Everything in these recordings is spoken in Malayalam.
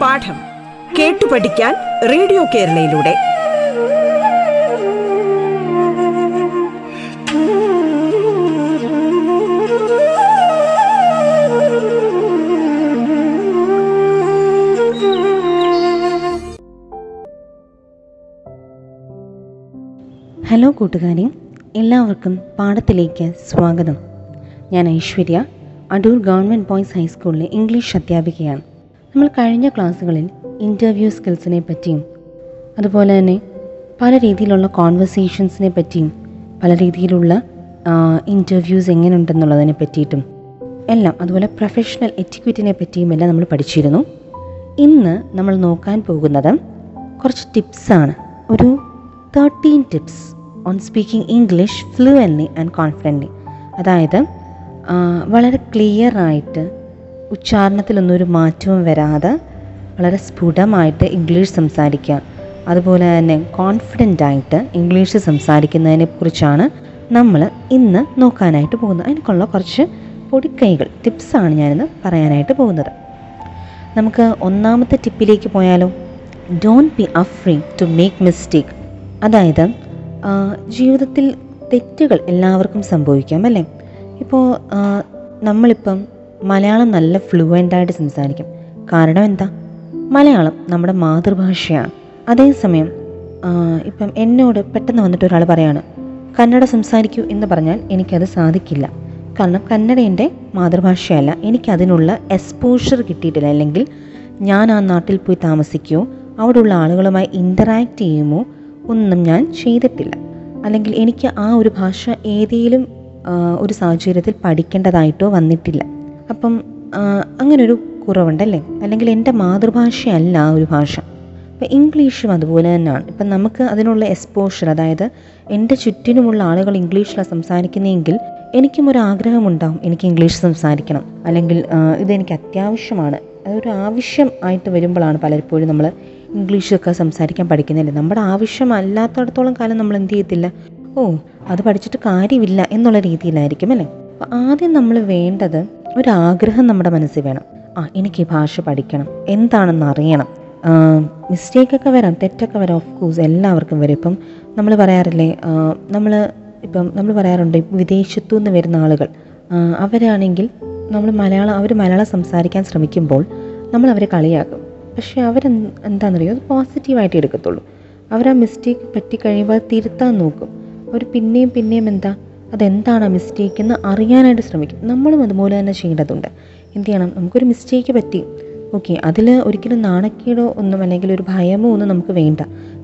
പാഠം കേട്ടു പഠിക്കാൻ റേഡിയോ കേരളയിലൂടെ. ഹലോ കൂട്ടുകാരെ എല്ലാവർക്കും പാഠത്തിലേക്ക് സ്വാഗതം. ഞാൻ ഐശ്വര്യ അടൂർ ഗവൺമെന്റ് ബോയ്സ് ഹൈസ്കൂളിലെ ഇംഗ്ലീഷ് അധ്യാപികയാണ്. നമ്മൾ കഴിഞ്ഞ ക്ലാസ്സുകളിൽ ഇന്റർവ്യൂ സ്കിൽസിനെ പറ്റിയും അതുപോലെ തന്നെ പല രീതിയിലുള്ള കോൺവെർസേഷൻസിനെ പറ്റിയും പല രീതിയിലുള്ള ഇന്റർവ്യൂസ് എങ്ങനെയുണ്ടെന്നുള്ളതിനെ പറ്റിയിട്ടും എല്ലാം അതുപോലെ പ്രൊഫഷണൽ എറ്റിക്വിറ്റിനെ പറ്റിയും എല്ലാം നമ്മൾ പഠിച്ചിരുന്നു. ഇന്ന് നമ്മൾ നോക്കാൻ പോകുന്നത് കുറച്ച് ടിപ്സാണ് ഒരു thirteen tips on speaking English fluently and confidently അതായത് വളരെ ക്ലിയർ ആയിട്ട് ഉച്ചാരണത്തിലൊന്നും ഒരു മാറ്റവും വരാതെ വളരെ സ്ഫുടമായിട്ട് ഇംഗ്ലീഷ് സംസാരിക്കുക. അതുപോലെ തന്നെ കോൺഫിഡന്റ് ആയിട്ട് ഇംഗ്ലീഷ് സംസാരിക്കുന്നതിനെ കുറിച്ചാണ് നമ്മൾ ഇന്ന് നോക്കാനായിട്ട് പോകുന്നത്. അതിനൊക്കെയുള്ള കുറച്ച് പൊടിക്കൈകൾ ടിപ്സാണ് ഞാനിന്ന് പറയാനായിട്ട് പോകുന്നത്. നമുക്ക് ഒന്നാമത്തെ ടിപ്പിലേക്ക് പോയാലോ? Don't be afraid to make mistake അതായത് ജീവിതത്തിൽ തെറ്റുകൾ എല്ലാവർക്കും സംഭവിക്കാം അല്ലേ? ഇപ്പോൾ നമ്മളിപ്പം മലയാളം നല്ല ഫ്ലുവന്റായിട്ട് സംസാരിക്കും. കാരണം എന്താ? മലയാളം നമ്മുടെ മാതൃഭാഷയാണ്. അതേസമയം ഇപ്പം എന്നോട് പെട്ടെന്ന് വന്നിട്ട് ഒരാൾ പറയാണ് കന്നഡ സംസാരിക്കൂ എന്ന് പറഞ്ഞാൽ എനിക്കത് സാധിക്കില്ല. കാരണം കന്നഡ എന്റെ മാതൃഭാഷയല്ല. എനിക്കതിനുള്ള എക്സ്പോഷർ കിട്ടിയിട്ടില്ല. അല്ലെങ്കിൽ ഞാൻ ആ നാട്ടിൽ പോയി താമസിക്കുകയോ അവിടെയുള്ള ആളുകളുമായി ഇന്ററാക്റ്റ് ചെയ്യുമോ ഒന്നും ഞാൻ ചെയ്തിട്ടില്ല. അല്ലെങ്കിൽ എനിക്ക് ആ ഒരു ഭാഷ ഏതെങ്കിലും ഒരു സാഹചര്യത്തിൽ പഠിക്കേണ്ടതായിട്ടോ വന്നിട്ടില്ല. അപ്പം അങ്ങനൊരു കുറവുണ്ടല്ലേ? അല്ലെങ്കിൽ എന്റെ മാതൃഭാഷയല്ല ആ ഒരു ഭാഷ. ഇപ്പം ഇംഗ്ലീഷും അതുപോലെ തന്നെയാണ്. ഇപ്പം നമുക്ക് അതിനുള്ള എക്സ്പോഷർ അതായത് എന്റെ ചുറ്റിനുമുള്ള ആളുകൾ ഇംഗ്ലീഷിലാണ് സംസാരിക്കുന്നതെങ്കിൽ എനിക്കും ഒരു ആഗ്രഹമുണ്ടാവും എനിക്ക് ഇംഗ്ലീഷ് സംസാരിക്കണം. അല്ലെങ്കിൽ ഇതെനിക്ക് അത്യാവശ്യമാണ്. അതൊരു ആവശ്യം ആയിട്ട് വരുമ്പോഴാണ് പലപ്പോഴും നമ്മൾ ഇംഗ്ലീഷൊക്കെ സംസാരിക്കാൻ പഠിക്കുന്നില്ല? നമ്മുടെ ആവശ്യമല്ലാത്തടത്തോളം കാലം നമ്മൾ എന്ത് ചെയ്യത്തില്ല? ഓ അത് പഠിച്ചിട്ട് കാര്യമില്ല എന്നുള്ള രീതിയിലായിരിക്കും അല്ലേ? അപ്പോൾ ആദ്യം നമ്മൾ വേണ്ടത് ഒരാഗ്രഹം നമ്മുടെ മനസ്സിൽ വേണം. ആ എനിക്ക് ഈ ഭാഷ പഠിക്കണം. എന്താണെന്ന് അറിയണം. മിസ്റ്റേക്കൊക്കെ വരാം തെറ്റൊക്കെ വരാം. ഓഫ് കോഴ്സ് എല്ലാവർക്കും വരും. ഇപ്പം നമ്മൾ പറയാറില്ലേ നമ്മൾ ഇപ്പം നമ്മൾ പറയാറുണ്ട് വിദേശത്തു നിന്ന് വരുന്ന ആളുകൾ അവരാണെങ്കിൽ നമ്മൾ മലയാളം അവർ മലയാളം സംസാരിക്കാൻ ശ്രമിക്കുമ്പോൾ നമ്മൾ അവരെ കളിയാക്കും. പക്ഷേ അവർ എന്താണെന്നറിയോ? അത് പോസിറ്റീവായിട്ട് എടുക്കത്തുള്ളൂ. അവർ ആ മിസ്റ്റേക്ക് പറ്റിക്കഴിയുമ്പോൾ അത് തിരുത്താൻ നോക്കും. അവർ പിന്നെയും പിന്നെയും എന്താ അതെന്താണ് ആ മിസ്റ്റേക്ക് എന്ന് അറിയാനായിട്ട് ശ്രമിക്കും. നമ്മളും അതുപോലെ തന്നെ ചെയ്യേണ്ടതുണ്ട്. എന്ത് ചെയ്യണം? നമുക്കൊരു മിസ്റ്റേക്ക് പറ്റി. ഓക്കെ അതിൽ ഒരിക്കലും നാണക്കേടോ ഒന്നും അല്ലെങ്കിൽ ഒരു ഭയമോ ഒന്നും നമുക്ക് വേണ്ട.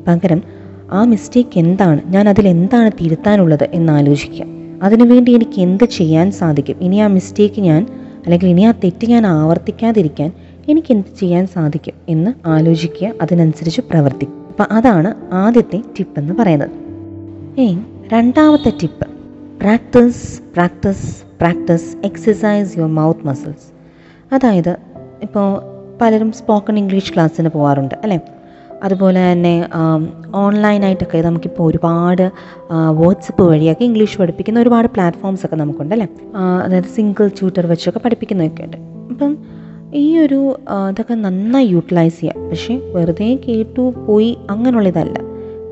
പകരം ആ മിസ്റ്റേക്ക് എന്താണ്? ഞാൻ അതിൽ എന്താണ് തിരുത്താനുള്ളത് എന്ന് ആലോചിക്കുക. അതിനുവേണ്ടി എനിക്ക് എന്ത് ചെയ്യാൻ സാധിക്കും? ഇനി ആ മിസ്റ്റേക്ക് ഞാൻ അല്ലെങ്കിൽ ഇനി ആ തെറ്റ് ഞാൻ ആവർത്തിക്കാതിരിക്കാൻ എനിക്ക് എന്ത് ചെയ്യാൻ സാധിക്കും എന്ന് ആലോചിക്കുക അതിനനുസരിച്ച് പ്രവർത്തിക്കും അപ്പം അതാണ് ആദ്യത്തെ ടിപ്പ് എന്ന് പറയുന്നത്. ഏ രണ്ടാമത്തെ tip practice practice practice exercise your mouth muscles അതായത് ഇപ്പോൾ പലരും സ്പോക്കൺ ഇംഗ്ലീഷ് ക്ലാസ്സിന് പോകാറുണ്ട് അല്ലേ? അതുപോലെ തന്നെ ഓൺലൈനായിട്ടൊക്കെ നമുക്കിപ്പോൾ ഒരുപാട് വാട്സപ്പ് വഴിയൊക്കെ ഇംഗ്ലീഷ് പഠിപ്പിക്കുന്ന ഒരുപാട് പ്ലാറ്റ്ഫോംസ് ഒക്കെ നമുക്കുണ്ട് അല്ലേ? അതായത് സിംഗിൾ ട്യൂട്ടർ വെച്ചൊക്കെ പഠിപ്പിക്കുന്നതൊക്കെ ഉണ്ട് അപ്പം ഈ ഒരു ഇതൊക്കെ നന്നായി യൂട്ടിലൈസ് ചെയ്യാം. പക്ഷേ വെറുതെ കേട്ടു പോയി അങ്ങനെയുള്ളതല്ല.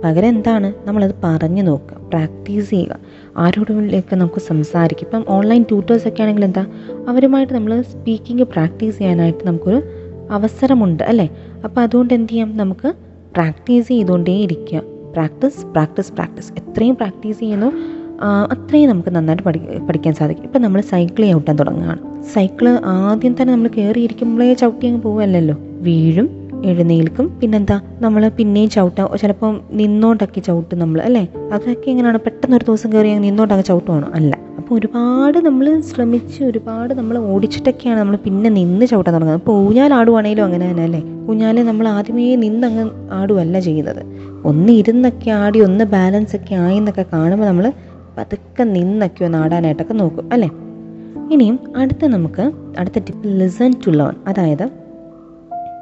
പകരം എന്താണ്? നമ്മളത് പറഞ്ഞു നോക്കുക പ്രാക്ടീസ് ചെയ്യുക. ആരോടുമില്ലൊക്കെ നമുക്ക് സംസാരിക്കും. ഇപ്പം ഓൺലൈൻ ട്യൂട്ടേഴ്സ് ഒക്കെ ആണെങ്കിൽ എന്താ? അവരുമായിട്ട് നമ്മൾ സ്പീക്കിംഗ് പ്രാക്ടീസ് ചെയ്യാനായിട്ട് നമുക്കൊരു അവസരമുണ്ട് അല്ലേ? അപ്പോൾ അതുകൊണ്ട് എന്ത് ചെയ്യാം? നമുക്ക് പ്രാക്ടീസ് ചെയ്തുകൊണ്ടേ ഇരിക്കുക പ്രാക്ടീസ് പ്രാക്ടീസ് പ്രാക്ടീസ്. എത്രയും പ്രാക്ടീസ് ചെയ്യുന്നു അത്രയും നമുക്ക് നന്നായിട്ട് പഠി പഠിക്കാൻ സാധിക്കും. ഇപ്പം നമ്മൾ സൈക്കിൾ ചവിട്ടാൻ തുടങ്ങുകയാണ്. സൈക്കിൾ ആദ്യം തന്നെ നമ്മൾ കയറിയിരിക്കുമ്പോഴേ ചവിട്ടി അങ്ങ് പോവല്ലല്ലോ. വീഴും എഴുന്നേൽക്കും. പിന്നെന്താ? നമ്മൾ പിന്നെയും ചവിട്ടാം ചിലപ്പം നിന്നോണ്ടൊക്കെ ചവിട്ടും നമ്മൾ അല്ലേ? അതൊക്കെ എങ്ങനെയാണ്? പെട്ടെന്ന് ഒരു ദിവസം കയറി അങ്ങ് നിന്നോണ്ടങ്ങ് ചവിട്ടുവാണോ അല്ല. അപ്പോൾ ഒരുപാട് നമ്മൾ ശ്രമിച്ച് ഒരുപാട് നമ്മൾ ഓടിച്ചിട്ടൊക്കെയാണ് നമ്മൾ പിന്നെ നിന്ന് ചവിട്ടാൻ തുടങ്ങുന്നത്. ഇപ്പോൾ ഊഞ്ഞാൽ ആടുവാണേലും അങ്ങനെ തന്നെ അല്ലേ? ഊഞ്ഞാൽ നമ്മൾ ആദ്യമേ നിന്നങ്ങ് ആടുവല്ല ചെയ്യുന്നത്. ഒന്ന് ഇരുന്നൊക്കെ ആടി ഒന്ന് ബാലൻസ് ഒക്കെ ആയി എന്നൊക്കെ കാണുമ്പോൾ നമ്മൾ പതുക്കെ നിന്നൊക്കെ ഒന്ന് ആടാനായിട്ടൊക്കെ നോക്കും അല്ലേ? ഇനിയും അടുത്ത നമുക്ക് അടുത്ത ടിപ്പ് ലിസൺ ടു ലേൺ അതായത്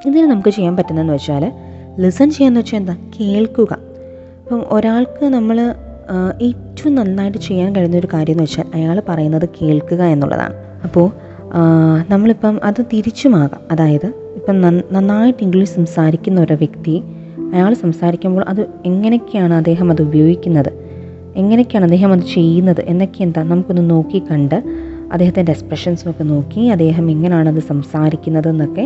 ഇതിന് നമുക്ക് ചെയ്യാൻ പറ്റുന്നതെന്ന് വെച്ചാൽ ലിസൺ ചെയ്യാന്ന് വെച്ചാൽ എന്താ? കേൾക്കുക. അപ്പം ഒരാൾക്ക് നമ്മൾ ഏറ്റവും നന്നായിട്ട് ചെയ്യാൻ കഴിയുന്ന ഒരു കാര്യം എന്ന് വെച്ചാൽ അയാൾ പറയുന്നത് കേൾക്കുക എന്നുള്ളതാണ്. അപ്പോൾ നമ്മളിപ്പം അത് തിരിച്ചുമാകാം. അതായത് ഇപ്പം നന്നായിട്ട് ഇംഗ്ലീഷ് സംസാരിക്കുന്ന ഒരു വ്യക്തി അയാൾ സംസാരിക്കുമ്പോൾ അത് എങ്ങനെയൊക്കെയാണ് അദ്ദേഹം അത് ഉപയോഗിക്കുന്നത്? എങ്ങനെയൊക്കെയാണ് അദ്ദേഹം അത് ചെയ്യുന്നത് എന്നൊക്കെ എന്താ നമുക്കൊന്ന് നോക്കി കണ്ട് അദ്ദേഹത്തിന്റെ എക്സ്പ്രഷൻസുമൊക്കെ നോക്കി അദ്ദേഹം എങ്ങനെയാണ് അത് സംസാരിക്കുന്നത് എന്നൊക്കെ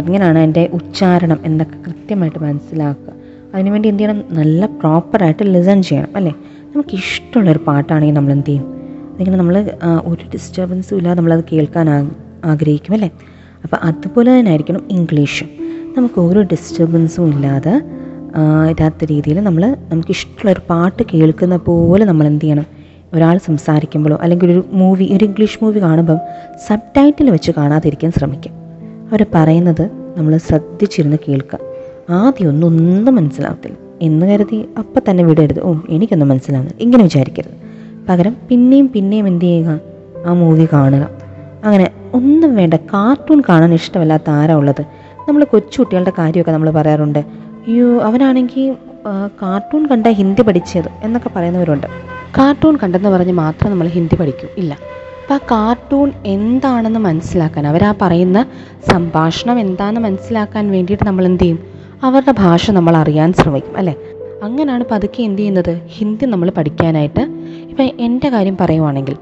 എങ്ങനെയാണ് അതിന്റെ ഉച്ചാരണം എന്നൊക്കെ കൃത്യമായിട്ട് മനസ്സിലാക്കുക. അതിനുവേണ്ടി എന്ത് ചെയ്യണം? നല്ല പ്രോപ്പറായിട്ട് ലിസൺ ചെയ്യണം അല്ലേ? നമുക്ക് ഇഷ്ടമുള്ളൊരു പാട്ടാണെങ്കിൽ നമ്മൾ എന്ത് ചെയ്യും? അതിങ്ങനെ നമ്മൾ ഒരു ഡിസ്റ്റർബൻസും ഇല്ലാതെ നമ്മളത് കേൾക്കാൻ ആഗ്രഹിക്കും അല്ലേ? അപ്പോൾ അതുപോലെ തന്നെ ആയിരിക്കണം ഇംഗ്ലീഷും. നമുക്ക് ഓരോ ഡിസ്റ്റർബൻസും ഇല്ലാതെ ആ, ഇല്ലാത്ത രീതിയിൽ നമ്മൾ നമുക്ക് ഇഷ്ടമുള്ള ഒരു പാട്ട് കേൾക്കുന്ന പോലെ നമ്മൾ എന്ത് ചെയ്യണം? ഒരാൾ സംസാരിക്കുമ്പോഴോ അല്ലെങ്കിൽ ഒരു മൂവി ഒരു ഇംഗ്ലീഷ് മൂവി കാണുമ്പം സബ് ടൈറ്റിൽ വെച്ച് കാണാതിരിക്കാൻ ശ്രമിക്കാം. അവർ പറയുന്നത് നമ്മൾ ശ്രദ്ധിച്ചിരുന്ന് കേൾക്കുക. ആദ്യം ഒന്നും ഒന്നും മനസ്സിലാവത്തില്ല. എന്ന് കരുതി അപ്പം തന്നെ വിടരുത്. ഓ എനിക്കൊന്നും മനസ്സിലാവുന്നില്ല. ഇങ്ങനെ വിചാരിക്കരുത്. പകരം പിന്നെയും പിന്നെയും എന്ത് ചെയ്യുക? ആ മൂവി കാണുക. അങ്ങനെ ഒന്നും വേണ്ട. കാർട്ടൂൺ കാണാൻ ഇഷ്ടമല്ലാത്ത ആരാ ഉള്ളത്? നമ്മൾ കൊച്ചുകുട്ടികളുടെ കാര്യമൊക്കെ നമ്മൾ പറയാറുണ്ട്. അയ്യോ അവനാണെങ്കിൽ കാർട്ടൂൺ കണ്ട ഹിന്ദി പഠിച്ചത് എന്നൊക്കെ പറയുന്നവരുണ്ട്. കാർട്ടൂൺ കണ്ടെന്ന് പറഞ്ഞ് മാത്രം നമ്മൾ ഹിന്ദി പഠിക്കും. ഇല്ല. അപ്പോൾ ആ കാർട്ടൂൺ എന്താണെന്ന് മനസ്സിലാക്കാൻ അവരാ പറയുന്ന സംഭാഷണം എന്താണെന്ന് മനസ്സിലാക്കാൻ വേണ്ടിയിട്ട് നമ്മൾ എന്ത് ചെയ്യും? അവരുടെ ഭാഷ നമ്മൾ അറിയാൻ ശ്രമിക്കും അല്ലേ? അങ്ങനെയാണ് പതുക്കെ എന്ത് ചെയ്യുന്നത്? ഹിന്ദി നമ്മൾ പഠിക്കാനായിട്ട്. ഇപ്പം എന്റെ കാര്യം പറയുവാണെങ്കിൽ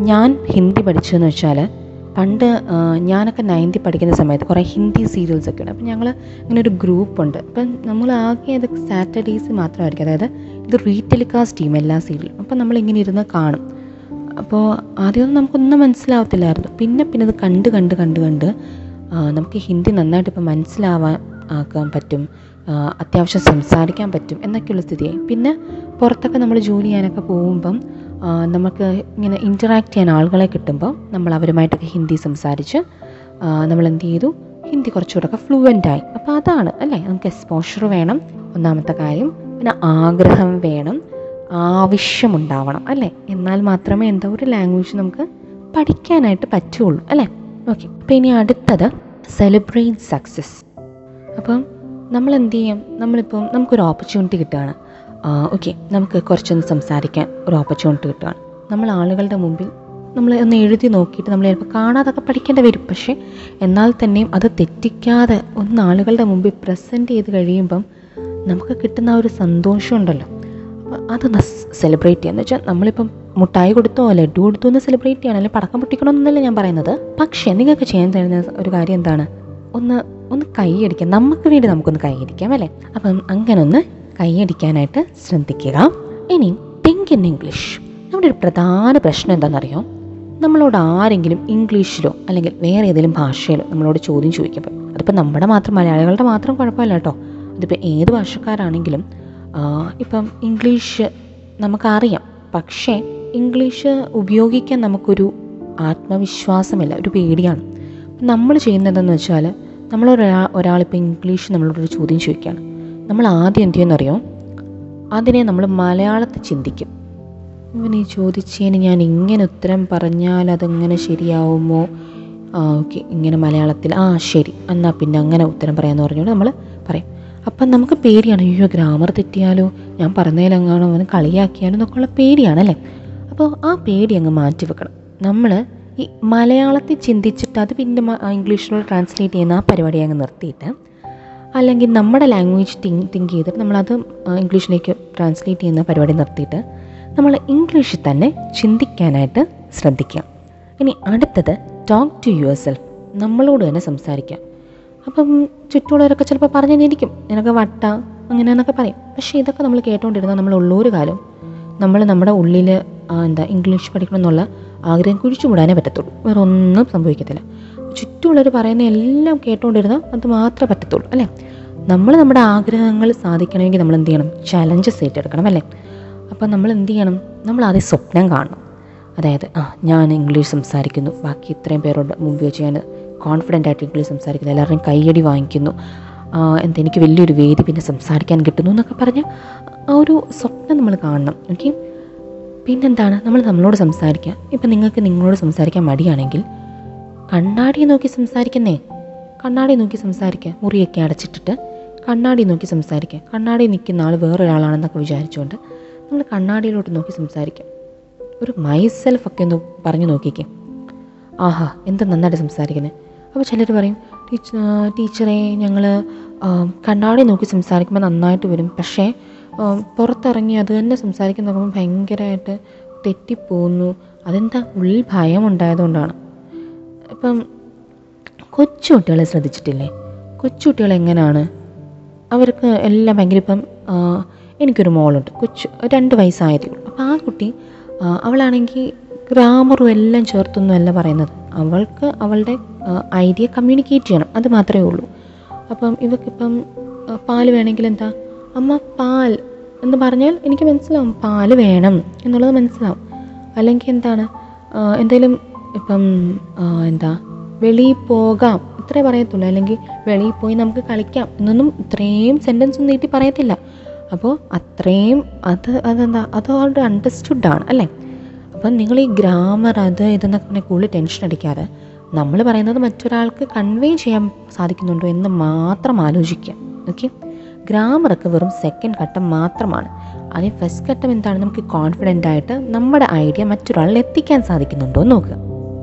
ഞാൻ ഹിന്ദി പഠിച്ചതെന്ന് വെച്ചാൽ പണ്ട് ഞാനൊക്കെ നയൻത്തിൽ പഠിക്കുന്ന സമയത്ത് കുറേ ഹിന്ദി സീരിയൽസ് ഒക്കെ ഉണ്ട്. അപ്പം ഞങ്ങൾ ഇങ്ങനെ ഒരു ഗ്രൂപ്പുണ്ട് അപ്പം നമ്മൾ ആകെ അത് സാറ്റർഡേയ്സ് മാത്രമായിരിക്കും. അതായത് ഇത് റീടെലികാസ്റ്റ് ചെയ്യും എല്ലാ സീരിയലും അപ്പം നമ്മളിങ്ങനെ ഇരുന്ന് കാണും. അപ്പോൾ ആദ്യമൊന്നും നമുക്കൊന്നും മനസ്സിലാവത്തില്ലായിരുന്നു. പിന്നെ പിന്നെ അത് കണ്ട് കണ്ട് കണ്ട് കണ്ട് നമുക്ക് ഹിന്ദി നന്നായിട്ട് ഇപ്പം മനസ്സിലാവാൻ ആക്കാൻ പറ്റും. അത്യാവശ്യം സംസാരിക്കാൻ പറ്റും. എന്നൊക്കെയുള്ള സ്ഥിതിയായി. പിന്നെ പുറത്തൊക്കെ നമ്മൾ ജോലി ചെയ്യാനൊക്കെ പോകുമ്പം നമുക്ക് ഇങ്ങനെ ഇന്ററാക്ട് ചെയ്യാൻ ആളുകളെ കിട്ടുമ്പോൾ നമ്മൾ അവരുമായിട്ടൊക്കെ ഹിന്ദി സംസാരിച്ച് നമ്മൾ എന്ത് ചെയ്തു? ഹിന്ദി കുറച്ചുകൂടെ ഫ്ലുവന്റ് ആയി. അപ്പോൾ അതാണ് അല്ലേ? നമുക്ക് എക്സ്പോഷർ വേണം ഒന്നാമത്തെ കാര്യം. പിന്നെ ആഗ്രഹം വേണം ആവശ്യമുണ്ടാവണം അല്ലേ? എന്നാൽ മാത്രമേ എന്താ ഒരു ലാംഗ്വേജ് നമുക്ക് പഠിക്കാനായിട്ട് പറ്റുള്ളൂ അല്ലേ? ഓക്കെ അപ്പോൾ ഇനി അടുത്തത് സെലിബ്രേറ്റ് സക്സസ് അപ്പം നമ്മൾ എന്ത് ചെയ്യും? നമ്മളിപ്പം നമുക്കൊരു ഓപ്പർച്യൂണിറ്റി കിട്ടുകയാണ്. ഓക്കെ നമുക്ക് കുറച്ചൊന്ന് സംസാരിക്കാൻ ഒരു ഓപ്പർച്യൂണിറ്റി കിട്ടുകയാണ് നമ്മൾ ആളുകളുടെ മുമ്പിൽ നമ്മൾ ഒന്ന് എഴുതി നോക്കിയിട്ട് നമ്മൾ ചിലപ്പോൾ കാണാതൊക്കെ പഠിക്കേണ്ടി വരും. പക്ഷേ എന്നാൽ തന്നെയും അത് തെറ്റിക്കാതെ ഒന്ന് ആളുകളുടെ മുമ്പിൽ പ്രസന്റ് ചെയ്ത് കഴിയുമ്പം നമുക്ക് കിട്ടുന്ന ആ ഒരു സന്തോഷം ഉണ്ടല്ലോ. അതൊന്ന് സെലിബ്രേറ്റ് ചെയ്യുക. എന്ന് വെച്ചാൽ നമ്മളിപ്പം മുട്ടായി കൊടുത്തോ ലഡു കൊടുത്തോ എന്ന് സെലിബ്രേറ്റ് ചെയ്യണം അല്ലെങ്കിൽ പടക്കം പൊട്ടിക്കണമെന്നല്ല ഞാൻ പറയുന്നത്. പക്ഷേ നിങ്ങൾക്ക് ചെയ്യാൻ തരുന്ന ഒരു കാര്യം എന്താണ്? ഒന്ന് ഒന്ന് കൈയടിക്കാം നമുക്ക് വേണ്ടി നമുക്കൊന്ന് കൈയടിക്കാം അല്ലേ? അപ്പം അങ്ങനെ ഒന്ന് കൈയടിക്കാനായിട്ട് ശ്രദ്ധിക്കുക. ഇനി തിങ്ക് ഇൻ ഇംഗ്ലീഷ് നമ്മുടെ ഒരു പ്രധാന പ്രശ്നം എന്താണെന്നറിയോ? നമ്മളോട് ആരെങ്കിലും ഇംഗ്ലീഷിലോ അല്ലെങ്കിൽ വേറെ ഏതെങ്കിലും ഭാഷയിലോ നമ്മളോട് ചോദ്യം ചോദിക്കുമ്പോൾ അതിപ്പോൾ നമ്മുടെ മാത്രം മലയാളികളുടെ മാത്രം കുഴപ്പമില്ല കേട്ടോ. അതിപ്പോൾ ഏത് ഭാഷക്കാരാണെങ്കിലും ഇപ്പം ഇംഗ്ലീഷ് നമുക്കറിയാം. പക്ഷേ ഇംഗ്ലീഷ് ഉപയോഗിക്കാൻ നമുക്കൊരു ആത്മവിശ്വാസമില്ല ഒരു പേടിയാണ്. നമ്മൾ ചെയ്യുന്നതെന്ന് വെച്ചാൽ നമ്മൾ ഒരാൾ ഒരാളിപ്പോൾ ഇംഗ്ലീഷ് നമ്മളോടൊരു ചോദ്യം ചോദിക്കുകയാണ്. നമ്മൾ ആദ്യം എന്ത് ചെയ്യുമെന്നറിയോ അതിനെ നമ്മൾ മലയാളത്തിൽ ചിന്തിക്കും. ഇവൻ ചോദിച്ചതിന് ഞാൻ ഇങ്ങനെ ഉത്തരം പറഞ്ഞാൽ അതെങ്ങനെ ശരിയാവുമോ? ആ ഓക്കെ ഇങ്ങനെ മലയാളത്തിൽ ആ ശരി എന്നാൽ പിന്നെ അങ്ങനെ ഉത്തരം പറയാമെന്ന് പറഞ്ഞുകൊണ്ട് നമ്മൾ പറയും. അപ്പം നമുക്ക് പേടിയാണ് അയ്യോ ഗ്രാമർ തെറ്റിയാലോ? ഞാൻ പറഞ്ഞതിലെങ്ങാണോ അവന് കളിയാക്കിയാലോ എന്നൊക്കെയുള്ള പേടിയാണല്ലേ? അപ്പോൾ ആ പേടി അങ്ങ് മാറ്റി വെക്കണം നമ്മൾ ഈ മലയാളത്തിൽ ചിന്തിച്ചിട്ട് അത് പിന്നെ ഇംഗ്ലീഷിലോട്ട് ട്രാൻസ്ലേറ്റ് ചെയ്യുന്ന ആ പരിപാടി അങ്ങ് നിർത്തിയിട്ട് അല്ലെങ്കിൽ നമ്മുടെ ലാംഗ്വേജ് തിങ്ക് തിങ്ക് ചെയ്തിട്ട് നമ്മളത് ഇംഗ്ലീഷിലേക്ക് ട്രാൻസ്ലേറ്റ് ചെയ്യുന്ന പരിപാടി നിർത്തിയിട്ട് നമ്മൾ ഇംഗ്ലീഷിൽ തന്നെ ചിന്തിക്കാനായിട്ട് ശ്രദ്ധിക്കുക ഇനി അടുത്തത് ടോക്ക് ടു യുവർ സെൽഫ് നമ്മളോട് തന്നെ സംസാരിക്കുക അപ്പം ചുറ്റുമുള്ളവരൊക്കെ ചിലപ്പോൾ പറഞ്ഞു തന്നിരിക്കും നിനക്ക് വട്ട അങ്ങനെ എന്നൊക്കെ പറയും. പക്ഷേ ഇതൊക്കെ നമ്മൾ കേട്ടുകൊണ്ടിരുന്നാൽ നമ്മൾ ഉള്ളൊരു കാലം നമ്മൾ നമ്മുടെ ഉള്ളിൽ എന്താ ഇംഗ്ലീഷ് പഠിക്കണം എന്നുള്ള ആഗ്രഹം കുഴിച്ചുകൂടാനേ പറ്റത്തുള്ളൂ. വേറെ ഒന്നും സംഭവിക്കത്തില്ല. ചുറ്റുമുള്ളവർ പറയുന്ന എല്ലാം കേട്ടുകൊണ്ടിരുന്നാൽ അത് മാത്രമേ പറ്റത്തുള്ളൂ അല്ലേ? നമ്മൾ നമ്മുടെ ആഗ്രഹങ്ങൾ സാധിക്കണമെങ്കിൽ നമ്മൾ എന്ത് ചെയ്യണം? ചലഞ്ചസ് ഏറ്റെടുക്കണം അല്ലേ? അപ്പം നമ്മൾ എന്ത് ചെയ്യണം? നമ്മൾ ആദ്യം സ്വപ്നം കാണണം. അതായത് ആ ഞാൻ ഇംഗ്ലീഷ് സംസാരിക്കുന്നു. ബാക്കി ഇത്രയും പേരോട് മുമ്പ് വെച്ച് ഞാൻ കോൺഫിഡന്റ് ആയിട്ട് ഇംഗ്ലീഷ് സംസാരിക്കുന്നു. എല്ലാവരുടെയും കൈയടി വാങ്ങിക്കുന്നു. എന്താ എനിക്ക് വലിയൊരു വേദി പിന്നെ സംസാരിക്കാൻ കിട്ടുന്നു എന്നൊക്കെ പറഞ്ഞ് ആ ഒരു സ്വപ്നം നമ്മൾ കാണണം ഓക്കെ പിന്നെന്താണ്? നമ്മൾ നമ്മളോട് സംസാരിക്കുക. ഇപ്പം നിങ്ങൾക്ക് നിങ്ങളോട് സംസാരിക്കാൻ മടിയാണെങ്കിൽ കണ്ണാടി നോക്കി സംസാരിക്കുന്നേ. കണ്ണാടി നോക്കി സംസാരിക്കുക മുറിയൊക്കെ അടച്ചിട്ടിട്ട് കണ്ണാടി നോക്കി സംസാരിക്കുക കണ്ണാടി നിൽക്കുന്ന ആൾ വേറൊരാളാണെന്നൊക്കെ വിചാരിച്ചുകൊണ്ട് നമ്മൾ കണ്ണാടിയിലോട്ട് നോക്കി സംസാരിക്കാം. ഒരു മൈ സെൽഫ് ഒക്കെ ഒന്ന് പറഞ്ഞു നോക്കിക്കേ. ആഹാ എന്ത് നന്നായിട്ട് സംസാരിക്കുന്നത് അപ്പോൾ ചിലർ പറയും ടീച്ച ടീച്ചറെ ഞങ്ങൾ കണ്ണാടി നോക്കി സംസാരിക്കുമ്പോൾ നന്നായിട്ട് വരും. പക്ഷേ പുറത്തിറങ്ങി അത് തന്നെ സംസാരിക്കുന്ന നോക്കുമ്പോൾ ഭയങ്കരമായിട്ട് തെറ്റിപ്പോകുന്നു അതെന്താ? ഉള്ളിൽ ഭയം ഉണ്ടായതുകൊണ്ടാണ് ഇപ്പം കൊച്ചു കുട്ടികളെ ശ്രദ്ധിച്ചിട്ടില്ലേ? കൊച്ചു കുട്ടികൾ എങ്ങനെയാണ് അവർക്ക് എല്ലാം ഭയങ്കര ഇപ്പം എനിക്കൊരു മോളുണ്ട്. കൊച്ചു രണ്ട് വയസ്സായതേ ഉള്ളൂ. അപ്പോൾ ആ കുട്ടി അവളാണെങ്കിൽ ഗ്രാമറും എല്ലാം ചേർത്തൊന്നുമല്ല പറയുന്നത്. അവൾക്ക് അവളുടെ ഐഡിയ കമ്മ്യൂണിക്കേറ്റ് ചെയ്യണം. അത് മാത്രമേ ഉള്ളൂ. അപ്പം ഇവക്കിപ്പം പാൽ വേണമെങ്കിൽ എന്താ? അമ്മ പാൽ എന്ന് പറഞ്ഞാൽ എനിക്ക് മനസ്സിലാവും. പാൽ വേണം എന്നുള്ളത് മനസ്സിലാവും. അല്ലെങ്കിൽ എന്താണ്? എന്തെങ്കിലും ഇപ്പം എന്താ വെളിയിൽ പോകാം. ഇത്രേ പറയത്തുള്ളൂ. അല്ലെങ്കിൽ വെളിയിൽ പോയി നമുക്ക് കളിക്കാം എന്നൊന്നും ഇത്രയും സെന്റൻസ് ഒന്നും നീട്ടി പറയത്തില്ല. അപ്പോൾ അത്രയും അത് അതെന്താ അത് അവരുടെ അണ്ടർസ്റ്റുഡാണ് അല്ലേ? അപ്പം നിങ്ങൾ ഈ ഗ്രാമർ അത് ഇതെന്നൊക്കെ പറഞ്ഞാൽ കൂടുതൽ ടെൻഷൻ അടിക്കാതെ നമ്മൾ പറയുന്നത് മറ്റൊരാൾക്ക് കൺവേ ചെയ്യാൻ സാധിക്കുന്നുണ്ടോ എന്ന് മാത്രം ആലോചിക്കുക. ഓക്കെ ഗ്രാമറൊക്കെ വെറും സെക്കൻഡ് ഘട്ടം മാത്രമാണ്. അതിന് ഫസ്റ്റ് ഘട്ടം എന്താണ് നമുക്ക് കോൺഫിഡന്റ് ആയിട്ട് നമ്മുടെ ഐഡിയ മറ്റൊരാളിൽ എത്തിക്കാൻ സാധിക്കുന്നുണ്ടോ എന്ന് നോക്കുക.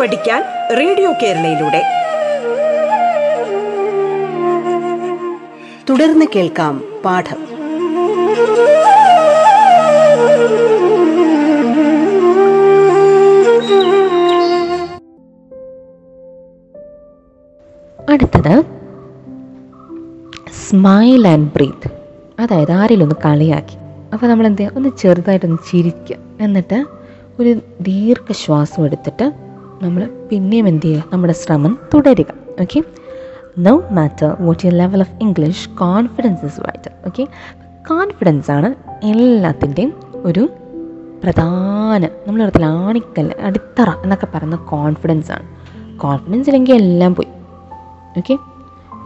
പഠിക്കാൻ റേഡിയോ കേരളയിലൂടെ. തുടർന്ന് കേൾക്കാം പാഠം. അടുത്തത് സ്മൈൽ ആൻഡ് ബ്രീത്ത് അതായത് ആരെങ്കിലും ഒന്ന് കളിയാക്കി. അപ്പോൾ നമ്മൾ എന്ത് ചെയ്യുക ഒന്ന് ചെറുതായിട്ടൊന്ന് ചിരിക്കുക എന്നിട്ട് ഒരു ദീർഘശ്വാസം എടുത്തിട്ട് നമ്മൾ പിന്നെയും എന്ത് ചെയ്യുക? നമ്മുടെ ശ്രമം തുടരുക. Okay no matter what you level of English confidence is vital okay confidence ആണ് എല്ലാത്തിന്റെയും ഒരു പ്രധാന നമ്മളിടത്തിൽ ആണിക്കല്ല് അടിത്തറ എന്നൊക്കെ പറയുന്ന കോൺഫിഡൻസ് ആണ്. കോൺഫിഡൻസ് ഇല്ലെങ്കിൽ എല്ലാം പോയി. ഓക്കെ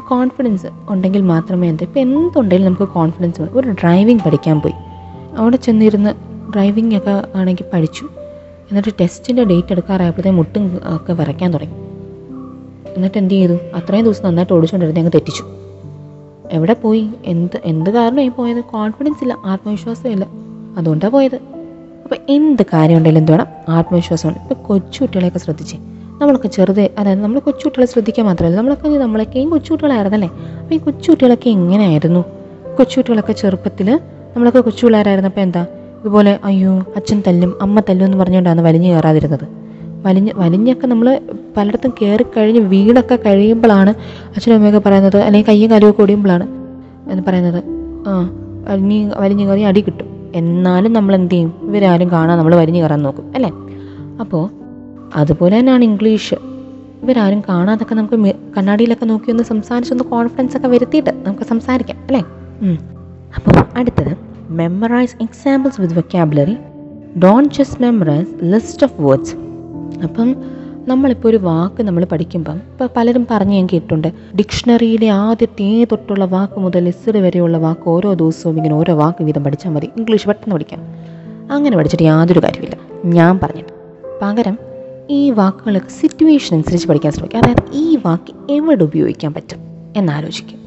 കോൺഫിഡൻസ് ഉണ്ടെങ്കിൽ മാത്രമേ എന്താ ഇപ്പോൾ എന്തുണ്ടെങ്കിലും നമുക്ക് കോൺഫിഡൻസ് ഒരു ഡ്രൈവിംഗ് പഠിക്കാൻ പോയി. അവിടെ ചെന്നിരുന്ന് ഡ്രൈവിംഗ് ഒക്കെ ആണെങ്കിൽ പഠിച്ചു. എന്നിട്ട് ടെസ്റ്റിന്റെ ഡേറ്റ് എടുക്കാറായപ്പോഴത്തേക്കും മുട്ടും ഒക്കെ വരയ്ക്കാൻ തുടങ്ങി. എന്നിട്ട് എന്ത് ചെയ്തു? അത്രയും ദിവസം നന്നായിട്ട് ഓടിച്ചുകൊണ്ടിരുന്ന ഞങ്ങൾ തെറ്റിച്ചു. എവിടെ പോയി? എന്ത് എന്ത് കാരണമായി പോയത്? കോൺഫിഡൻസ് ഇല്ല ആത്മവിശ്വാസം ഇല്ല. അതുകൊണ്ടാണ് പോയത്. അപ്പോൾ എന്ത് കാര്യം ഉണ്ടെങ്കിലും എന്ത് വേണം? ആത്മവിശ്വാസമാണ് ഇപ്പോൾ കൊച്ചുകുട്ടികളെയൊക്കെ ശ്രദ്ധിച്ചേ. നമ്മളൊക്കെ ചെറുത് അതായത് നമ്മൾ കൊച്ചുകുട്ടികളെ ശ്രദ്ധിക്കാൻ മാത്രമല്ല നമ്മളൊക്കെ നമ്മളൊക്കെയും കൊച്ചുകുട്ടികളായിരുന്നല്ലേ? അപ്പോൾ ഈ കൊച്ചുകുട്ടികളൊക്കെ എങ്ങനെയായിരുന്നു? കൊച്ചുകുട്ടികളൊക്കെ ചെറുപ്പത്തിൽ നമ്മളൊക്കെ കൊച്ചുപിള്ളേരായിരുന്നപ്പോൾ എന്താ? ഇതുപോലെ അയ്യോ അച്ഛൻ തല്ലും അമ്മ തല്ലും എന്ന് പറഞ്ഞുകൊണ്ടാണ് വലിഞ്ഞു കയറാതിരുന്നത്. വലിഞ്ഞ് വലിഞ്ഞൊക്കെ നമ്മൾ പലയിടത്തും കയറി കഴിഞ്ഞ് വീടൊക്കെ കഴിയുമ്പോഴാണ് അച്ഛനും അമ്മയൊക്കെ പറയുന്നത് അല്ലെങ്കിൽ കയ്യും കാലുമൊക്കെ ഓടിയുമ്പോഴാണ് എന്ന് പറയുന്നത്. ആ വലിഞ്ഞ് വലിഞ്ഞു കയറി അടി കിട്ടും. എന്നാലും നമ്മൾ എന്ത് ചെയ്യും? ഇവരാരും കാണാൻ നമ്മൾ വലിഞ്ഞു കയറാൻ നോക്കും അല്ലേ? അപ്പോൾ അതുപോലെ തന്നെയാണ് ഇംഗ്ലീഷ്. ഇവരാരും കാണാതൊക്കെ നമുക്ക് കണ്ണാടിയിലൊക്കെ നോക്കി ഒന്ന് സംസാരിച്ചൊന്ന് കോൺഫിഡൻസ് ഒക്കെ വരുത്തിയിട്ട് നമുക്ക് സംസാരിക്കാം അല്ലേ? അപ്പോൾ അടുത്തത്. Memorize examples with vocabulary don't just memorize list of words അപ്പം നമ്മളിപ്പോൾ ഒരു വാക്ക് നമ്മൾ പഠിക്കുമ്പം ഇപ്പോൾ പലരും പറഞ്ഞു ഞാൻ കേട്ടിട്ടുണ്ട്. ഡിക്ഷണറിയിലെ ആദ്യത്തെ തൊട്ടുള്ള വാക്ക് മുതൽ ലിസ്റ്റ് വരെയുള്ള വാക്ക് ഓരോ ദിവസവും ഇങ്ങനെ ഓരോ വാക്ക് വീതം പഠിച്ചാൽ മതി. ഇംഗ്ലീഷ് പെട്ടെന്ന് പഠിക്കാം. അങ്ങനെ പഠിച്ചിട്ട് യാതൊരു കാര്യമില്ല ഞാൻ പറഞ്ഞിട്ട്. പകരം ഈ വാക്കുകളൊക്കെ സിറ്റുവേഷൻ അനുസരിച്ച് പഠിക്കാൻ ശ്രമിക്കുക. അതായത് ഈ വാക്ക് എവിടെ ഉപയോഗിക്കാൻ പറ്റും? എന്നാലോചിക്കും.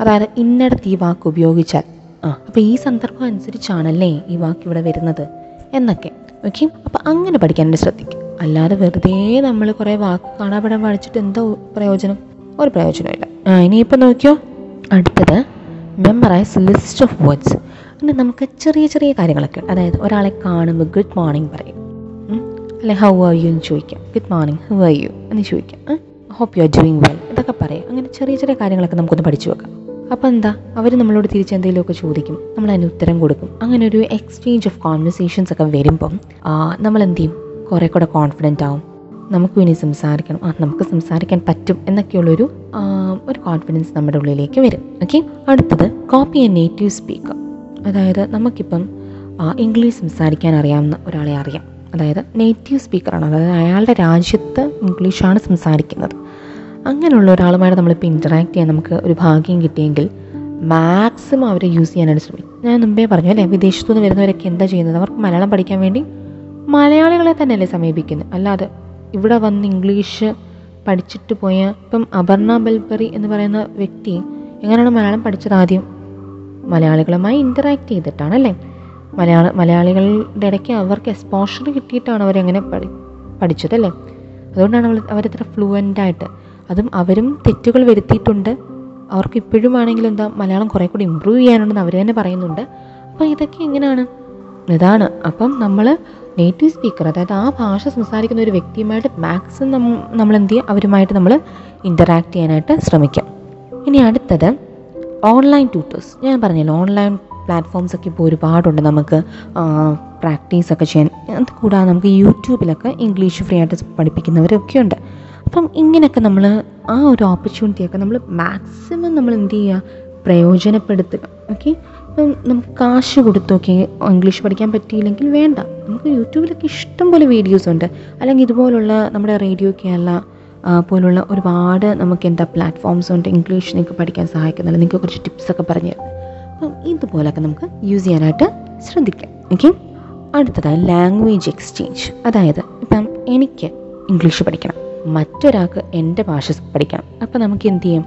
അതായത് ഇന്നടത്ത് ഈ വാക്ക് ഉപയോഗിച്ചാൽ ആ. അപ്പോൾ ഈ സന്ദർഭം അനുസരിച്ചാണല്ലേ ഈ വാക്ക് ഇവിടെ വരുന്നത് എന്നൊക്കെ. ഓക്കെ അപ്പോൾ അങ്ങനെ പഠിക്കാനായിട്ട് ശ്രദ്ധിക്കും. അല്ലാതെ വെറുതെ നമ്മൾ കുറേ വാക്ക് കാണാപ്പെടാൻ പഠിച്ചിട്ട് എന്തോ പ്രയോജനം? ഒരു പ്രയോജനമില്ല ആ ഇനിയിപ്പോൾ നോക്കിയോ? അടുത്തത് മെമ്മറൈസ് ലിസ്റ്റ് ഓഫ് വേർഡ്സ് അങ്ങനെ നമുക്ക് ചെറിയ ചെറിയ കാര്യങ്ങളൊക്കെ. അതായത് ഒരാളെ കാണുമ്പോൾ ഗുഡ് മോർണിംഗ് പറയും. അല്ലെ ഹൗ ആർ യു എന്ന് ചോദിക്കാം. Good morning how are you എന്ന് ചോദിക്കാം. Hope you are doing well ഇതൊക്കെ പറയാം. അങ്ങനെ ചെറിയ ചെറിയ കാര്യങ്ങളൊക്കെ നമുക്കൊന്ന് പഠിച്ചു വെക്കാം. അപ്പോൾ എന്താ അവർ നമ്മളോട് തിരിച്ച് എന്തെങ്കിലുമൊക്കെ ചോദിക്കും. നമ്മൾ അതിന് ഉത്തരം കൊടുക്കും. അങ്ങനെ ഒരു എക്സ്ചേഞ്ച് ഓഫ് കോൺവെർസേഷൻസ് ഒക്കെ വരുമ്പം നമ്മൾ എന്ത് ചെയ്യും കുറേ കൂടെ കോൺഫിഡന്റ് ആവും. നമുക്ക് ഇനി സംസാരിക്കണം. ആ നമുക്ക് സംസാരിക്കാൻ പറ്റും എന്നൊക്കെയുള്ളൊരു ഒരു കോൺഫിഡൻസ് നമ്മുടെ ഉള്ളിലേക്ക് വരും. ഓക്കെ അടുത്തത് കോപ്പി എ നേറ്റീവ് സ്പീക്കർ അതായത് നമുക്കിപ്പം ഇംഗ്ലീഷ് സംസാരിക്കാൻ അറിയാവുന്ന ഒരാളെ അറിയാം. അതായത് നേറ്റീവ് സ്പീക്കറാണ് അതായത് അയാളുടെ രാജ്യത്ത് ഇംഗ്ലീഷാണ് സംസാരിക്കുന്നത്. അങ്ങനെയുള്ള ഒരാളുമായിട്ട് നമ്മളിപ്പോൾ ഇന്ററാക്ട് ചെയ്യാൻ നമുക്ക് ഒരു ഭാഗ്യം കിട്ടിയെങ്കിൽ മാക്സിമം അവരെ യൂസ് ചെയ്യാനായിട്ട് ശ്രമിക്കും. ഞാൻ മുമ്പേ പറഞ്ഞു അല്ലേ വിദേശത്തു നിന്ന് വരുന്നവരൊക്കെ എന്താ ചെയ്യുന്നത്? അവർക്ക് മലയാളം പഠിക്കാൻ വേണ്ടി മലയാളികളെ തന്നെയല്ലേ സമീപിക്കുന്നത് അല്ലാതെ ഇവിടെ വന്ന് ഇംഗ്ലീഷ് പഠിച്ചിട്ട് പോയ ഇപ്പം അപർണ ബൽബറി എന്ന് പറയുന്ന വ്യക്തി എങ്ങനെയാണ് മലയാളം പഠിച്ചത്? ആദ്യം മലയാളികളുമായി ഇന്ററാക്ട് ചെയ്തിട്ടാണല്ലേ മലയാള മലയാളികളുടെ ഇടയ്ക്ക് അവർക്ക് എക്സ്പോഷർ കിട്ടിയിട്ടാണ് അവരെങ്ങനെ പഠി പഠിച്ചതല്ലേ അതുകൊണ്ടാണ് അവൾ അവരിത്ര ഫ്ലുവന്റ് ആയിട്ട് അതും അവരും തെറ്റുകൾ വരുത്തിയിട്ടുണ്ട്. അവർക്ക് ഇപ്പോഴും ആണെങ്കിലും എന്താ മലയാളം കുറേ കൂടി ഇമ്പ്രൂവ് ചെയ്യാനുണ്ടെന്ന് അവർ തന്നെ പറയുന്നുണ്ട്. അപ്പോൾ ഇതൊക്കെ എങ്ങനെയാണ് ഇതാണ്. അപ്പം നമ്മൾ നേറ്റീവ് സ്പീക്കർ അതായത് ആ ഭാഷ സംസാരിക്കുന്ന ഒരു വ്യക്തിയുമായിട്ട് മാക്സിമം നമ്മൾ എന്ത് ചെയ്യുക അവരുമായിട്ട് നമ്മൾ ഇന്ററാക്ട് ചെയ്യാനായിട്ട് ശ്രമിക്കാം. ഇനി അടുത്തത് ഓൺലൈൻ ട്യൂട്ടേഴ്സ് ഞാൻ പറഞ്ഞല്ലോ ഓൺലൈൻ പ്ലാറ്റ്ഫോംസ് ഒക്കെ ഇപ്പോൾ ഒരുപാടുണ്ട് നമുക്ക് പ്രാക്ടീസ് ഒക്കെ ചെയ്യാൻ. അത് കൂടാതെ നമുക്ക് യൂട്യൂബിലൊക്കെ ഇംഗ്ലീഷ് ഫ്രീ ആയിട്ട് പഠിപ്പിക്കുന്നവരൊക്കെ ഉണ്ട് അപ്പം ഇങ്ങനെയൊക്കെ നമ്മൾ ആ ഒരു ഓപ്പർച്യൂണിറ്റിയൊക്കെ നമ്മൾ മാക്സിമം നമ്മൾ എന്ത് ചെയ്യുക പ്രയോജനപ്പെടുത്തുക. ഓക്കെ ഇപ്പം നമുക്ക് കാശ് കൊടുത്തൊക്കെ ഇംഗ്ലീഷ് പഠിക്കാൻ പറ്റിയില്ലെങ്കിൽ വേണ്ട. നമുക്ക് യൂട്യൂബിലൊക്കെ ഇഷ്ടം പോലെ വീഡിയോസ് ഉണ്ട്. അല്ലെങ്കിൽ ഇതുപോലുള്ള നമ്മുടെ റേഡിയോ കേരള പോലുള്ള ഒരുപാട് നമുക്ക് എന്താ പ്ലാറ്റ്ഫോംസ് ഉണ്ട് ഇംഗ്ലീഷ് നിങ്ങൾക്ക് പഠിക്കാൻ സഹായിക്കുന്നുണ്ട് നിങ്ങൾക്ക് കുറച്ച് ടിപ്സൊക്കെ പറഞ്ഞു തരും അപ്പം ഇതുപോലൊക്കെ നമുക്ക് യൂസ് ചെയ്യാനായിട്ട് ശ്രദ്ധിക്കാം. ഓക്കെ അടുത്തതായി ലാംഗ്വേജ് എക്സ്ചേഞ്ച് അതായത് ഇപ്പം എനിക്ക് ഇംഗ്ലീഷ് പഠിക്കണം. മറ്റൊരാൾക്ക് എന്റെ ഭാഷ പഠിക്കാം അപ്പോൾ നമുക്ക് എന്ത് ചെയ്യും?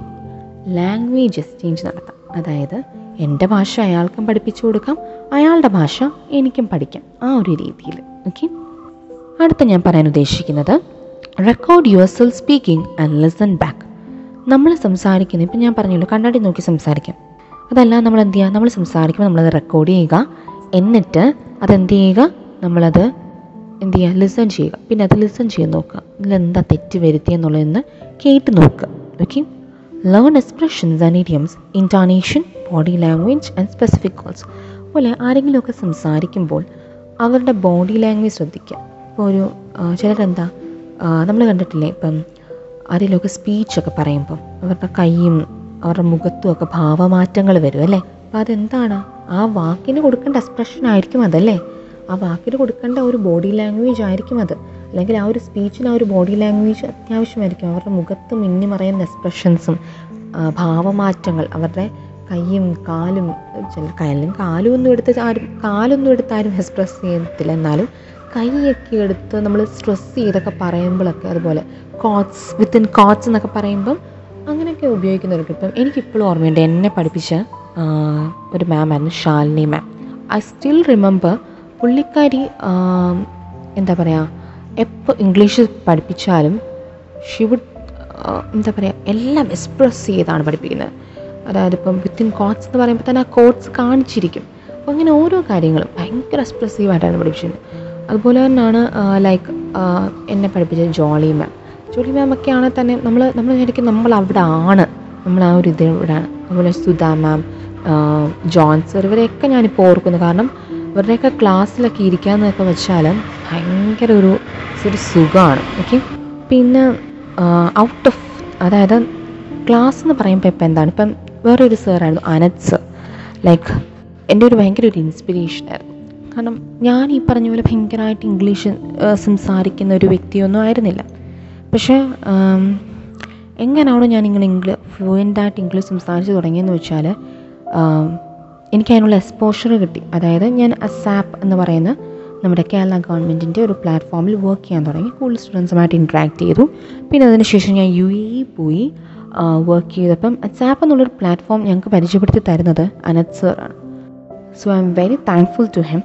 ലാംഗ്വേജ് എക്സ്ചേഞ്ച് നടത്താം. അതായത് എന്റെ ഭാഷ അയാൾക്കും പഠിപ്പിച്ചു കൊടുക്കാം അയാളുടെ ഭാഷ എനിക്കും പഠിക്കാം. ആ ഒരു രീതിയിൽ. ഓക്കെ അടുത്ത ഞാൻ പറയാൻ ഉദ്ദേശിക്കുന്നത് record yourself speaking and listen back നമ്മൾ സംസാരിക്കുന്നത് ഇപ്പം ഞാൻ പറഞ്ഞല്ലോ കണ്ണാടി നോക്കി സംസാരിക്കാം. അതല്ല നമ്മൾ എന്ത് ചെയ്യുക? നമ്മൾ സംസാരിക്കുമ്പോൾ നമ്മളത് റെക്കോർഡ് ചെയ്യുക. എന്നിട്ട് അതെന്ത് ചെയ്യുക? നമ്മളത് എന്ത് ചെയ്യുക ലിസൺ ചെയ്യുക. പിന്നെ അത് ലിസൺ ചെയ്ത് നോക്കുക. ഇതിലെന്താ തെറ്റ് വരുത്തിയെന്നുള്ളതെന്ന് കേട്ട് നോക്കുക. Okay learn expressions and idioms intonation body language and specific calls പോലെ ആരെങ്കിലുമൊക്കെ സംസാരിക്കുമ്പോൾ അവരുടെ ബോഡി ലാംഗ്വേജ് ശ്രദ്ധിക്കുക. ഇപ്പോൾ ഒരു ചിലരെന്താ നമ്മൾ കണ്ടിട്ടില്ലേ? ഇപ്പം ആരെങ്കിലുമൊക്കെ സ്പീച്ചൊക്കെ പറയുമ്പം അവരുടെ കൈയും അവരുടെ മുഖത്തും ഒക്കെ ഭാവമാറ്റങ്ങൾ വരും അല്ലേ? അപ്പം അതെന്താണ്? ആ വാക്കിന് കൊടുക്കേണ്ട എക്സ്പ്രഷൻ ആയിരിക്കും അതല്ലേ? ആ വാക്കിന് കൊടുക്കേണ്ട ഒരു ബോഡി ലാംഗ്വേജ് ആയിരിക്കും അത്. അല്ലെങ്കിൽ ആ ഒരു സ്പീച്ചിന് ആ ഒരു ബോഡി ലാംഗ്വേജ് അത്യാവശ്യമായിരിക്കും. അവരുടെ മുഖത്ത് മിന്നി മറയുന്ന എക്സ്പ്രഷൻസും ഭാവമാറ്റങ്ങൾ അവരുടെ കൈയും കാലും ചില കയ്യിലും കാലും ഒന്നും എടുത്ത് ആരും കാലൊന്നും എടുത്ത് ആരും എക്സ്പ്രസ് ചെയ്യത്തില്ല എന്നാലും കൈയൊക്കെ എടുത്ത് നമ്മൾ സ്ട്രെസ് ചെയ്തൊക്കെ പറയുമ്പോഴൊക്കെ അതുപോലെ കോട്സ് വിത്തിൻ കോട്സ് എന്നൊക്കെ പറയുമ്പം അങ്ങനെയൊക്കെ ഉപയോഗിക്കുന്നവർക്ക് ഇപ്പം എനിക്കിപ്പോഴും ഓർമ്മയുണ്ട് എന്നെ പഠിപ്പിച്ച ഒരു മാമായിരുന്നു Shalini ma'am I still remember പുള്ളിക്കാരി എന്താ പറയുക എപ്പോൾ ഇംഗ്ലീഷ് പഠിപ്പിച്ചാലും ഷി എന്താ പറയുക എല്ലാം എക്സ്പ്രസ് ചെയ്താണ് പഠിപ്പിക്കുന്നത്. അതായത് ഇപ്പം വിത്തിൻ കോട്സ് എന്ന് പറയുമ്പോൾ തന്നെ ആ കോട്സ് കാണിച്ചിരിക്കും. അപ്പോൾ അങ്ങനെ ഓരോ കാര്യങ്ങളും ഭയങ്കര എക്സ്പ്രസീവായിട്ടാണ് പഠിപ്പിച്ചത് അതുപോലെ തന്നെയാണ് ലൈക്ക് എന്നെ പഠിപ്പിച്ച ജോളി മാം ജോളി മാം ഒക്കെ ആണെങ്കിൽ തന്നെ നമ്മൾ നമ്മൾ വിചാരിക്കും നമ്മൾ അവിടെ ആണ്. നമ്മൾ ആ ഒരു ഇതിലൂടെയാണ് അതുപോലെ സുധ മാം ജോൺസർ ഇവരെയൊക്കെ ഞാനിപ്പോൾ ഓർക്കുന്നു. കാരണം ഇവരുടെയൊക്കെ ക്ലാസ്സിലൊക്കെ ഇരിക്കാമെന്നൊക്കെ വെച്ചാൽ ഭയങ്കര ഒരു ഒരു സുഖമാണ് ഓക്കെ പിന്നെ ഔട്ട് ഓഫ് അതായത് ക്ലാസ് എന്ന് പറയുമ്പോൾ ഇപ്പം എന്താണ്? ഇപ്പം വേറൊരു സാറായിരുന്നു അനത് സർ. ലൈക്ക് എന്റെ ഒരു ഭയങ്കര ഒരു ഇൻസ്പിറേഷൻ ആയിരുന്നു. കാരണം ഞാൻ ഈ പറഞ്ഞ പോലെ ഭയങ്കരമായിട്ട് ഇംഗ്ലീഷ് സംസാരിക്കുന്ന ഒരു വ്യക്തിയൊന്നും ആയിരുന്നില്ല. പക്ഷേ എങ്ങനെയാണ് ഞാൻ ഇങ്ങനെ ഇംഗ്ലീഷ് ഫ്ലുവന്റായിട്ട് ഇംഗ്ലീഷ് സംസാരിച്ച് തുടങ്ങിയെന്ന് വെച്ചാൽ എനിക്ക് അതിനുള്ള എക്സ്പോഷർ കിട്ടി. അതായത് ഞാൻ അസാപ്പ് എന്ന് പറയുന്ന നമ്മുടെ കേരള ഗവൺമെന്റിന്റെ ഒരു പ്ലാറ്റ്ഫോമിൽ വർക്ക് ചെയ്യാൻ തുടങ്ങി. കൂടുതൽ സ്റ്റുഡൻസുമായിട്ട് ഇൻട്രാക്ട് ചെയ്തു. പിന്നെ അതിനുശേഷം ഞാൻ യു എ പോയി വർക്ക് ചെയ്തപ്പം അസാപ്പ് എന്നുള്ളൊരു പ്ലാറ്റ്ഫോം ഞങ്ങൾക്ക് പരിചയപ്പെടുത്തി തരുന്നത് അനത് സാറാണ് so I am very thankful to him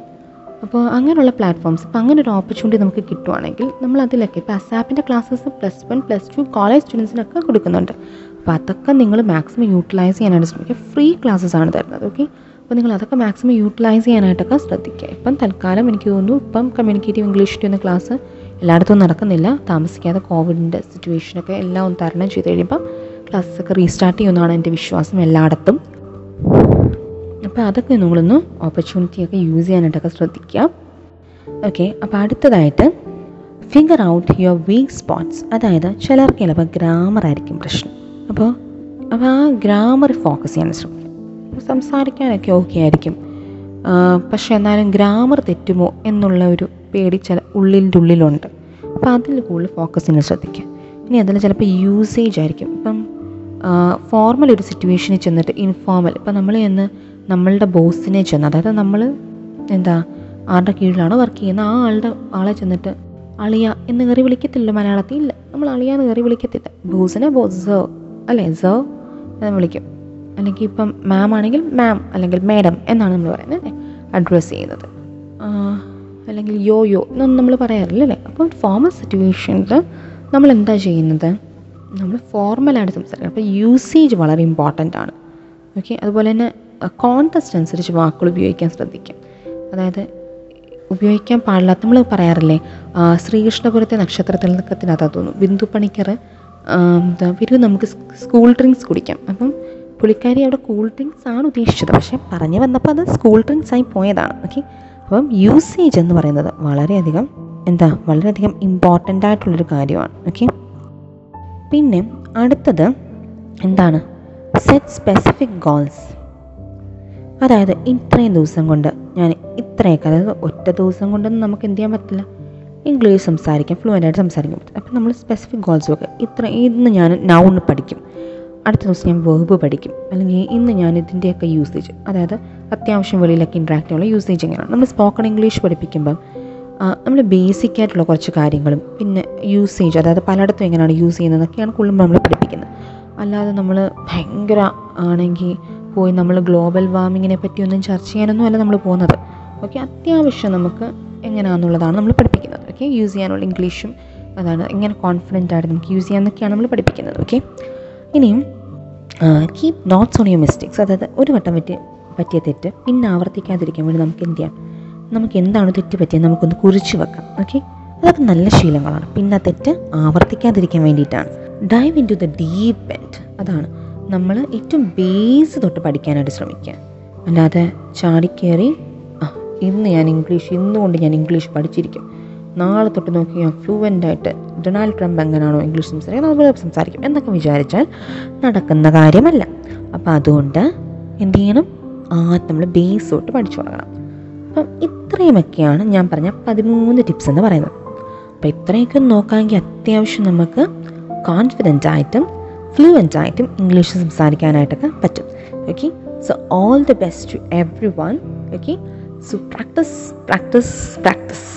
അപ്പോൾ അങ്ങനെയുള്ള പ്ലാറ്റ്ഫോംസ് ഇപ്പോൾ അങ്ങനെ ഒരു ഓപ്പർച്യൂണിറ്റി നമുക്ക് കിട്ടുവാണെങ്കിൽ നമ്മൾ അതിലൊക്കെ ഇപ്പോൾ അസാപ്പിന്റെ classes plus one plus two college സ്റ്റുഡൻസിനൊക്കെ കൊടുക്കുന്നുണ്ട്. അപ്പോൾ അതൊക്കെ നിങ്ങൾ മാക്സിമം യൂട്ടിലൈസ് ചെയ്യാനാണ് ശ്രമിക്കുക. ഫ്രീ ക്ലാസ്സസ് ആണ് തരുന്നത് ഓക്കെ അപ്പോൾ നിങ്ങൾ അതൊക്കെ മാക്സിമം യൂട്ടിലൈസ് ചെയ്യാനായിട്ടൊക്കെ ശ്രദ്ധിക്കുക. ഇപ്പം തൽക്കാലം എനിക്ക് തോന്നുന്നു ഇപ്പം കമ്മ്യൂണിക്കേറ്റീവ് ഇംഗ്ലീഷ് എന്ന ക്ലാസ് എല്ലായിടത്തും നടക്കുന്നില്ല. താമസിക്കാതെ കോവിഡിന്റെ സിറ്റുവേഷനൊക്കെ എല്ലാം ഒന്ന് തരണം ചെയ്ത് കഴിയുമ്പം ക്ലാസ്സൊക്കെ റീസ്റ്റാർട്ട് ചെയ്യുമെന്നാണ് എന്റെ വിശ്വാസം എല്ലായിടത്തും. അപ്പോൾ അതൊക്കെ നിങ്ങളൊന്ന് ഓപ്പർച്യൂണിറ്റി ഒക്കെ യൂസ് ചെയ്യാനായിട്ടൊക്കെ ശ്രദ്ധിക്കുക. ഓക്കെ അപ്പോൾ അടുത്തതായിട്ട് figure out your weak spots അതായത് ചിലർക്ക് ചിലപ്പോൾ ഗ്രാമർ ആയിരിക്കും പ്രശ്നം. അപ്പോൾ അപ്പോൾ ആ ഗ്രാമർ ഫോക്കസ് ചെയ്യാൻ ശ്രമിക്കും സംസാരിക്കാനൊക്കെ ഓക്കെ ആയിരിക്കും പക്ഷെ എന്നാലും ഗ്രാമർ തെറ്റുമോ എന്നുള്ള ഒരു പേടി ചില ഉള്ളിന്റെ ഉള്ളിലുണ്ട്. അപ്പോൾ അതിൽ കൂടുതൽ ഫോക്കസ് ചെയ്യാൻ ശ്രദ്ധിക്കുക. ഇനി അതിൽ ചിലപ്പോൾ യൂസേജ് ആയിരിക്കും. ഇപ്പം ഫോർമൽ ഒരു സിറ്റുവേഷനിൽ ചെന്നിട്ട് ഇൻഫോർമൽ ഇപ്പം നമ്മൾ ചെന്ന് നമ്മളുടെ ബോസിനെ ചെന്ന് അതായത് നമ്മൾ എന്താ ആരുടെ കീഴിലാണ് വർക്ക് ചെയ്യുന്നത് ആ ആളുടെ ആളെ ചെന്നിട്ട് അളിയ എന്ന് കയറി വിളിക്കത്തില്ല മലയാളത്തിൽ? ഇല്ല. നമ്മൾ അളിയാന്ന് കയറി വിളിക്കത്തില്ല. ബോസിനെ ബോസ് അല്ലേ സോ എന്ന് വിളിക്കും. അല്ലെങ്കിൽ ഇപ്പം മാം ആണെങ്കിൽ മാം അല്ലെങ്കിൽ മാഡം എന്നാണ് നമ്മൾ പറയുന്നത് അഡ്രസ്സ് ചെയ്യുന്നത്. അല്ലെങ്കിൽ യോ യോ എന്നൊന്നും നമ്മൾ പറയാറില്ല അല്ലേ? അപ്പോൾ ഫോമൽ സിറ്റുവേഷനിൽ നമ്മൾ എന്താ ചെയ്യുന്നത്? നമ്മൾ ഫോർമലായിട്ട് സംസാരിക്കണം. അപ്പോൾ യൂസേജ് വളരെ ഇമ്പോർട്ടന്റ് ആണ്. ഓക്കെ അതുപോലെ തന്നെ കോൺടെസ്റ്റ് അനുസരിച്ച് വാക്കുകൾ ഉപയോഗിക്കാൻ ശ്രദ്ധിക്കാം. അതായത് ഉപയോഗിക്കാൻ പാടില്ലാത്ത നമ്മൾ പറയാറില്ലേ ശ്രീകൃഷ്ണപുരത്തെ നക്ഷത്രത്തിൽ നിൽക്കത്തിനകത്ത് തോന്നും. ബിന്ദു പണിക്കർ എന്താ വരൂ നമുക്ക് സ്കൂൾ ഡ്രിങ്ക്സ് കുടിക്കാം. അപ്പം പുള്ളിക്കാരി അവിടെ കൂൾ ഡ്രിങ്ക്സ് ആണ് ഉദ്ദേശിച്ചത്. പക്ഷേ പറഞ്ഞു വന്നപ്പോൾ അത് സ്കൂൾ ഡ്രിങ്ക്സ് ആയി പോയതാണ്. ഓക്കെ അപ്പം യൂസേജ് എന്ന് പറയുന്നത് വളരെയധികം എന്താ വളരെയധികം ഇമ്പോർട്ടന്റ് ആയിട്ടുള്ളൊരു കാര്യമാണ്. ഓക്കെ പിന്നെ അടുത്തത് എന്താണ്? സെറ്റ് സ്പെസിഫിക് ഗോൾസ് അതായത് ഇത്രയും ദിവസം കൊണ്ട് ഞാൻ ഇത്രയൊക്കെ അതായത് ഒറ്റ ദിവസം കൊണ്ടൊന്നും നമുക്ക് എന്ത് ചെയ്യാൻ പറ്റില്ല. ഇംഗ്ലീഷ് സംസാരിക്കാം ഫ്ലുവന്റ് ആയിട്ട് സംസാരിക്കാൻ പറ്റും അപ്പം നമ്മൾ സ്പെസിഫിക് ഗോൾസ് വെക്കുക. ഇത്ര ഇന്ന് ഞാൻ നൗൺ പഠിക്കും. അടുത്ത ദിവസം ഞാൻ വേർബ് പഠിക്കും. അല്ലെങ്കിൽ ഇന്ന് ഞാൻ ഇതിന്റെയൊക്കെ യൂസേജ് അതായത് അത്യാവശ്യം വെളിയിലൊക്കെ ഇൻട്രാക്റ്റ് ചെയ്യുന്ന യൂസേജ് എങ്ങനെയാണ്? നമ്മൾ സ്പോക്കൺ ഇംഗ്ലീഷ് പഠിപ്പിക്കുമ്പം നമ്മൾ ബേസിക് ആയിട്ടുള്ള കുറച്ച് കാര്യങ്ങളും പിന്നെ യൂസേജ് അതായത് പലയിടത്തും എങ്ങനെയാണ് യൂസ് ചെയ്യുന്നതെന്നൊക്കെയാണ് കൂടുതലും നമ്മൾ പഠിപ്പിക്കുന്നത്. അല്ലാതെ നമ്മൾ ഭയങ്കര ആണെങ്കിൽ പോയി നമ്മൾ ഗ്ലോബൽ വാർമിങ്ങിനെ പറ്റിയൊന്നും ചർച്ച ചെയ്യാനൊന്നും അല്ല നമ്മൾ പോകുന്നത്. ഓക്കെ അത്യാവശ്യം നമുക്ക് എങ്ങനെയാണെന്നുള്ളതാണ് നമ്മൾ പഠിപ്പിക്കുന്നത്. ഓക്കെ യൂസ് ചെയ്യാനുള്ള ഇംഗ്ലീഷും അതാണ്. എങ്ങനെ കോൺഫിഡന്റ് ആയിട്ട് നമുക്ക് യൂസ് ചെയ്യാമെന്നൊക്കെയാണ് നമ്മൾ പഠിപ്പിക്കുന്നത്. ഓക്കെ ഇനിയും keep notes on your mistakes അതായത് ഒരു വട്ടം പറ്റിയ പറ്റിയ തെറ്റ് പിന്നെ ആവർത്തിക്കാതിരിക്കാൻ വേണ്ടി നമുക്ക് എന്ത് ചെയ്യാം? നമുക്ക് എന്താണ് തെറ്റ് പറ്റിയത് നമുക്കൊന്ന് കുറിച്ച് വെക്കാം. ഓക്കെ അതൊക്കെ നല്ല ശീലങ്ങളാണ്. പിന്നെ ആ തെറ്റ് ആവർത്തിക്കാതിരിക്കാൻ വേണ്ടിയിട്ടാണ്. Dive into the deep end അതാണ് നമ്മൾ ഏറ്റവും ബേസ് തൊട്ട് പഠിക്കാനായിട്ട് ശ്രമിക്കുക. അല്ലാതെ ചാടിക്കയറി ആ ഇന്ന് ഞാൻ ഇംഗ്ലീഷ് ഇന്നുകൊണ്ട് ഞാൻ ഇംഗ്ലീഷ് പഠിച്ചിരിക്കും. നാളെ തൊട്ട് നോക്കി ഞാൻ ഫ്ലുവന്റ് ആയിട്ട് ഡൊണാൾഡ് ട്രംപ് എങ്ങനെയാണോ ഇംഗ്ലീഷ് സംസാരിക്കുന്നത് അതുപോലെ സംസാരിക്കും എന്നൊക്കെ വിചാരിച്ചാൽ നടക്കുന്ന കാര്യമല്ല. അപ്പോൾ അതുകൊണ്ട് എന്ത് ചെയ്യണം? ആ നമ്മൾ ബേസ് തൊട്ട് പഠിച്ചു തുടങ്ങണം. അപ്പം ഇത്രയുമൊക്കെയാണ് ഞാൻ പറഞ്ഞ പതിമൂന്ന് ടിപ്സ് എന്ന് പറയുന്നത്. അപ്പോൾ ഇത്രയൊക്കെ നോക്കാമെങ്കിൽ അത്യാവശ്യം നമുക്ക് കോൺഫിഡന്റ് ആയിട്ടും ഫ്ലുവന്റ് ആയിട്ടും ഇംഗ്ലീഷ് സംസാരിക്കാനായിട്ടൊക്കെ പറ്റും. Okay so all the best to everyone okay so practice practice practice